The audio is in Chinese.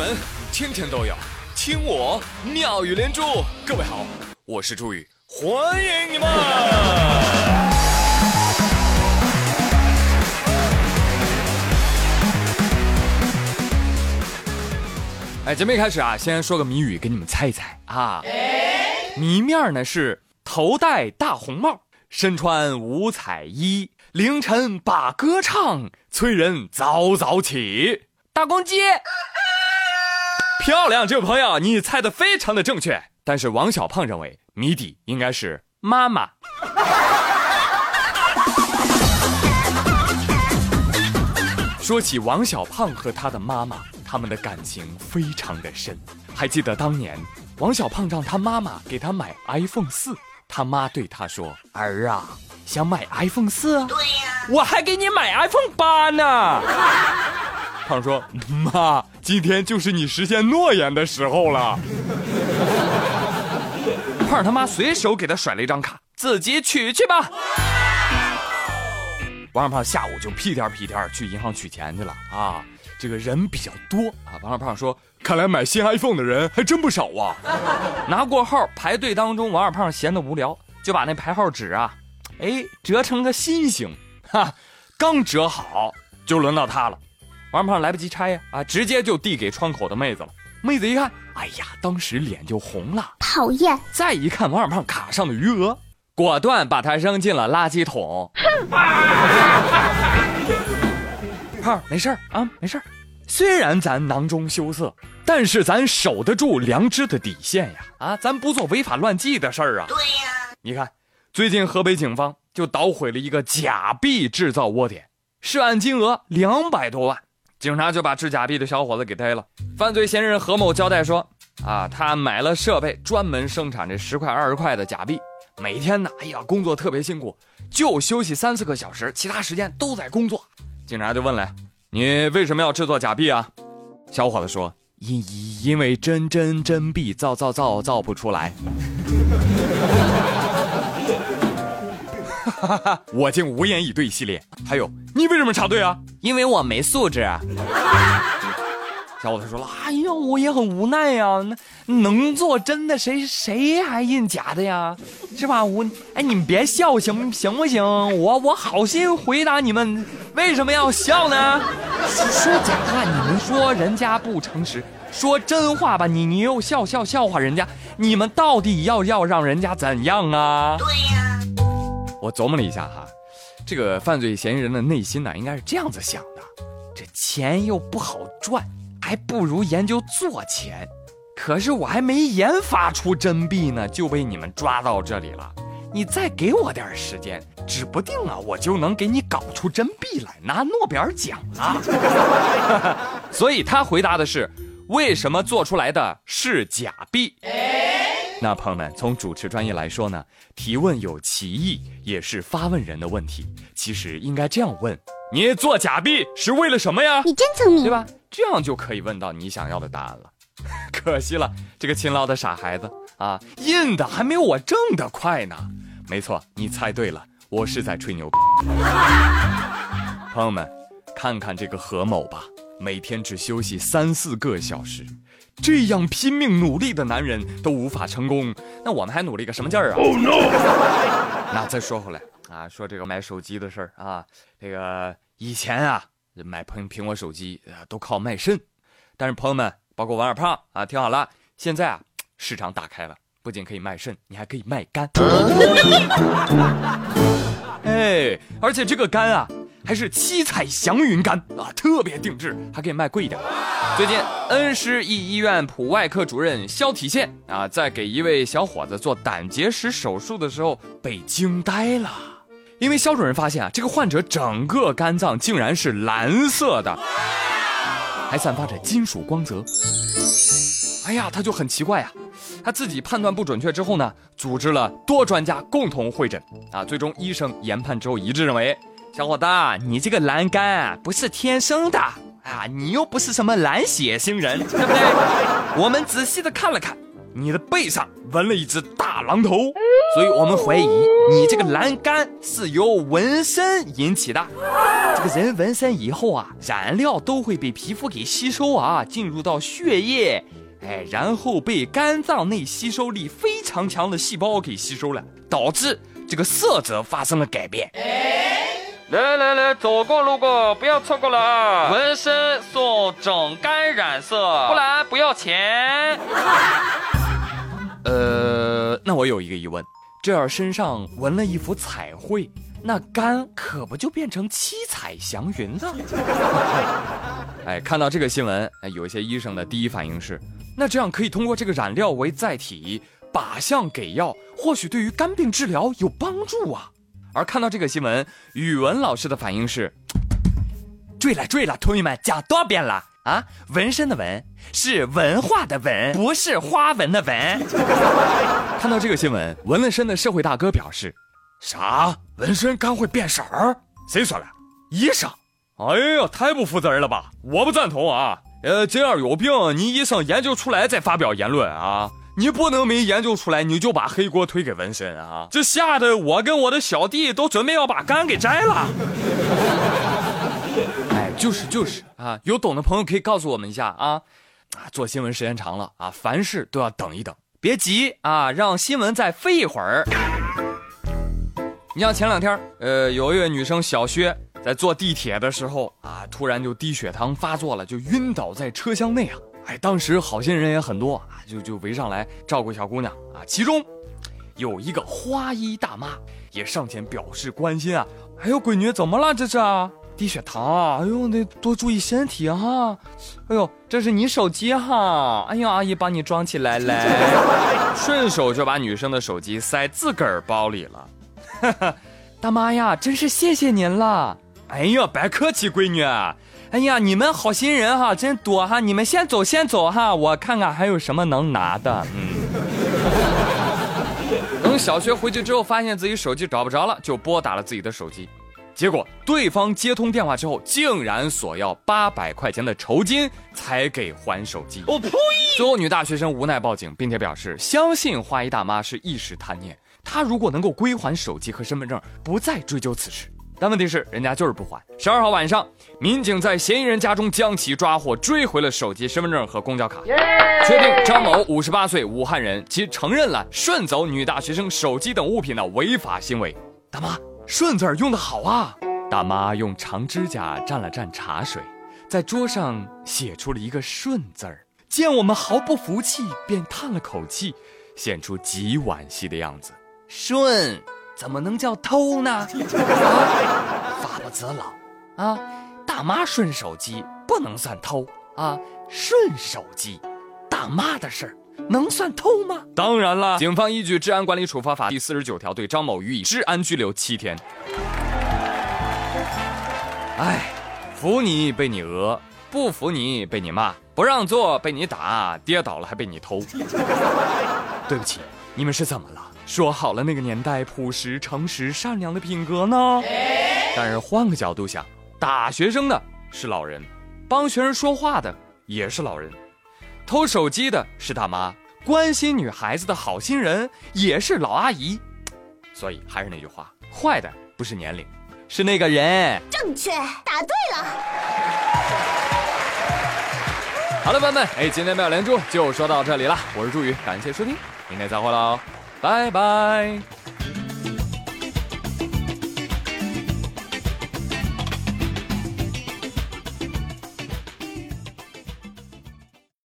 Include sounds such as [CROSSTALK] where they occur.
闻天天都有，听我妙语连珠。各位好，我是朱宇，欢迎你们。哎，节目一开始啊，先说个谜语给你们猜一猜啊。谜面呢是头戴大红帽，身穿五彩衣，凌晨把歌唱，催人早早起。大公鸡。漂亮，这位朋友，你猜的非常的正确。但是王小胖认为谜底应该是妈妈。[LAUGHS] 说起王小胖和他的妈妈，他们的感情非常的深。还记得当年王小胖让他妈妈给他买 iPhone 四，他妈对他说：“儿啊，想买 iPhone 四？对呀，我还给你买 iPhone 八呢。”胖说：“妈，今天就是你实现诺言的时候了。[LAUGHS] ”胖他妈随手给他甩了一张卡，自己取去吧。王二胖下午就屁颠屁颠去银行取钱去了啊，这个人比较多啊。王二胖说：“看来买新 iPhone 的人还真不少啊。[LAUGHS] ”拿过号排队当中，王二胖闲得无聊，就把那排号纸啊，哎，折成个心形，哈，刚折好就轮到他了。王二胖来不及拆呀，啊，直接就递给窗口的妹子了。妹子一看，哎呀，当时脸就红了，讨厌。再一看王二胖卡上的余额，果断把他扔进了垃圾桶。哼 [LAUGHS] 胖，没事啊，没事虽然咱囊中羞涩，但是咱守得住良知的底线呀，啊，咱不做违法乱纪的事儿啊。对呀。你看，最近河北警方就捣毁了一个假币制造窝点，涉案金额两百多万。警察就把制假币的小伙子给逮了。犯罪嫌疑人何某交代说：“啊，他买了设备，专门生产这十块、二十块的假币。每天呢，哎呀，工作特别辛苦，就休息三四个小时，其他时间都在工作。”警察就问了：“你为什么要制作假币啊？”小伙子说：“因因为真真真币造造造造不出来。” [LAUGHS] 我竟无言以对系列，还有你为什么插队啊？因为我没素质。啊。小伙子说了：“哎呀，我也很无奈呀，那能做真的谁谁还印假的呀？是吧？我哎，你们别笑行行不行？我我好心回答你们，为什么要笑呢？说假话你们说人家不诚实，说真话吧你你又笑笑笑话人家，你们到底要要让人家怎样啊？对呀。”我琢磨了一下哈，这个犯罪嫌疑人的内心呢，应该是这样子想的：这钱又不好赚，还不如研究做钱。可是我还没研发出真币呢，就被你们抓到这里了。你再给我点时间，指不定啊，我就能给你搞出真币来，拿诺贝尔奖了。[LAUGHS] 所以他回答的是：为什么做出来的是假币？那朋友们，从主持专业来说呢，提问有歧义，也是发问人的问题。其实应该这样问：你做假币是为了什么呀？你真聪明，对吧？这样就可以问到你想要的答案了。[LAUGHS] 可惜了，这个勤劳的傻孩子啊，印的还没有我挣的快呢。没错，你猜对了，我是在吹牛逼。[LAUGHS] 朋友们，看看这个何某吧，每天只休息三四个小时。这样拼命努力的男人都无法成功，那我们还努力个什么劲儿啊？Oh no！[LAUGHS] 那再说回来啊，说这个买手机的事儿啊，这个以前啊买苹苹果手机啊都靠卖肾，但是朋友们，包括王二胖啊，听好了，现在啊市场打开了，不仅可以卖肾，你还可以卖肝。[LAUGHS] 哎，而且这个肝啊。还是七彩祥云肝啊，特别定制，还可以卖贵一点。最近，恩施一医院普外科主任肖体宪啊，在给一位小伙子做胆结石手术的时候被惊呆了，因为肖主任发现啊，这个患者整个肝脏竟然是蓝色的，还散发着金属光泽。哎呀，他就很奇怪啊，他自己判断不准确之后呢，组织了多专家共同会诊啊，最终医生研判之后一致认为。小伙子，你这个栏杆啊不是天生的啊！你又不是什么蓝血星人，对不对？我们仔细的看了看，你的背上纹了一只大狼头，所以我们怀疑你这个栏杆是由纹身引起的。这个人纹身以后啊，染料都会被皮肤给吸收啊，进入到血液，哎，然后被肝脏内吸收力非常强的细胞给吸收了，导致这个色泽发生了改变。来来来，走过路过不要错过了啊！纹身送整肝染色，不然不要钱。呃，那我有一个疑问，这要身上纹了一幅彩绘，那肝可不就变成七彩祥云了？[LAUGHS] 哎，看到这个新闻，哎，有一些医生的第一反应是，那这样可以通过这个染料为载体，靶向给药，或许对于肝病治疗有帮助啊。而看到这个新闻，语文老师的反应是：对了，对了，同学们讲多少遍了啊！纹身的纹是文化的文，不是花纹的纹。看到这个新闻，纹了身的社会大哥表示：啥？纹身肝会变色儿？谁说的？医生？哎呀，太不负责任了吧！我不赞同啊！呃，这样有病，你医生研究出来再发表言论啊！你不能没研究出来，你就把黑锅推给纹身啊！这吓得我跟我的小弟都准备要把肝给摘了。[LAUGHS] 哎，就是就是啊，有懂的朋友可以告诉我们一下啊！啊，做新闻时间长了啊，凡事都要等一等，别急啊，让新闻再飞一会儿。你像前两天，呃，有一位女生小薛在坐地铁的时候啊，突然就低血糖发作了，就晕倒在车厢内啊。哎，当时好心人也很多啊，就就围上来照顾小姑娘啊。其中有一个花衣大妈也上前表示关心啊。哎呦，闺女怎么了？这是低血糖啊！哎呦，得多注意身体哈。哎呦，这是你手机哈。哎呦，阿姨帮你装起来来，[LAUGHS] 顺手就把女生的手机塞自个儿包里了。[LAUGHS] 大妈呀，真是谢谢您了。哎呀，别客气，闺女。哎呀，你们好心人哈，真多哈！你们先走，先走哈，我看看还有什么能拿的。嗯。[LAUGHS] 等小学回去之后，发现自己手机找不着了，就拨打了自己的手机，结果对方接通电话之后，竟然索要八百块钱的酬金才给还手机。我呸！最后，女大学生无奈报警，并且表示相信花衣大妈是一时贪念，她如果能够归还手机和身份证，不再追究此事。但问题是，人家就是不还。十二号晚上，民警在嫌疑人家中将其抓获，追回了手机、身份证和公交卡，确定张某五十八岁，武汉人，其承认了顺走女大学生手机等物品的违法行为。大妈，顺字用的好啊！大妈用长指甲蘸了蘸茶水，在桌上写出了一个顺字儿。见我们毫不服气，便叹了口气，显出极惋惜的样子。顺。怎么能叫偷呢？[LAUGHS] 法不责老啊！大妈顺手机不能算偷啊！顺手机，大妈的事儿能算偷吗？当然了，警方依据《治安管理处罚法》第四十九条，对张某予以治安拘留七天。哎，服你被你讹，不服你被你骂，不让座被你打，跌倒了还被你偷。[LAUGHS] 对不起，你们是怎么了？说好了那个年代朴实、诚实、善良的品格呢？但是换个角度想，打学生的是老人，帮学生说话的也是老人，偷手机的是大妈，关心女孩子的好心人也是老阿姨。所以还是那句话，坏的不是年龄，是那个人。正确，答对了。好了，朋友们，哎，今天妙连珠就说到这里了。我是朱宇，感谢收听，明天再会喽。拜拜。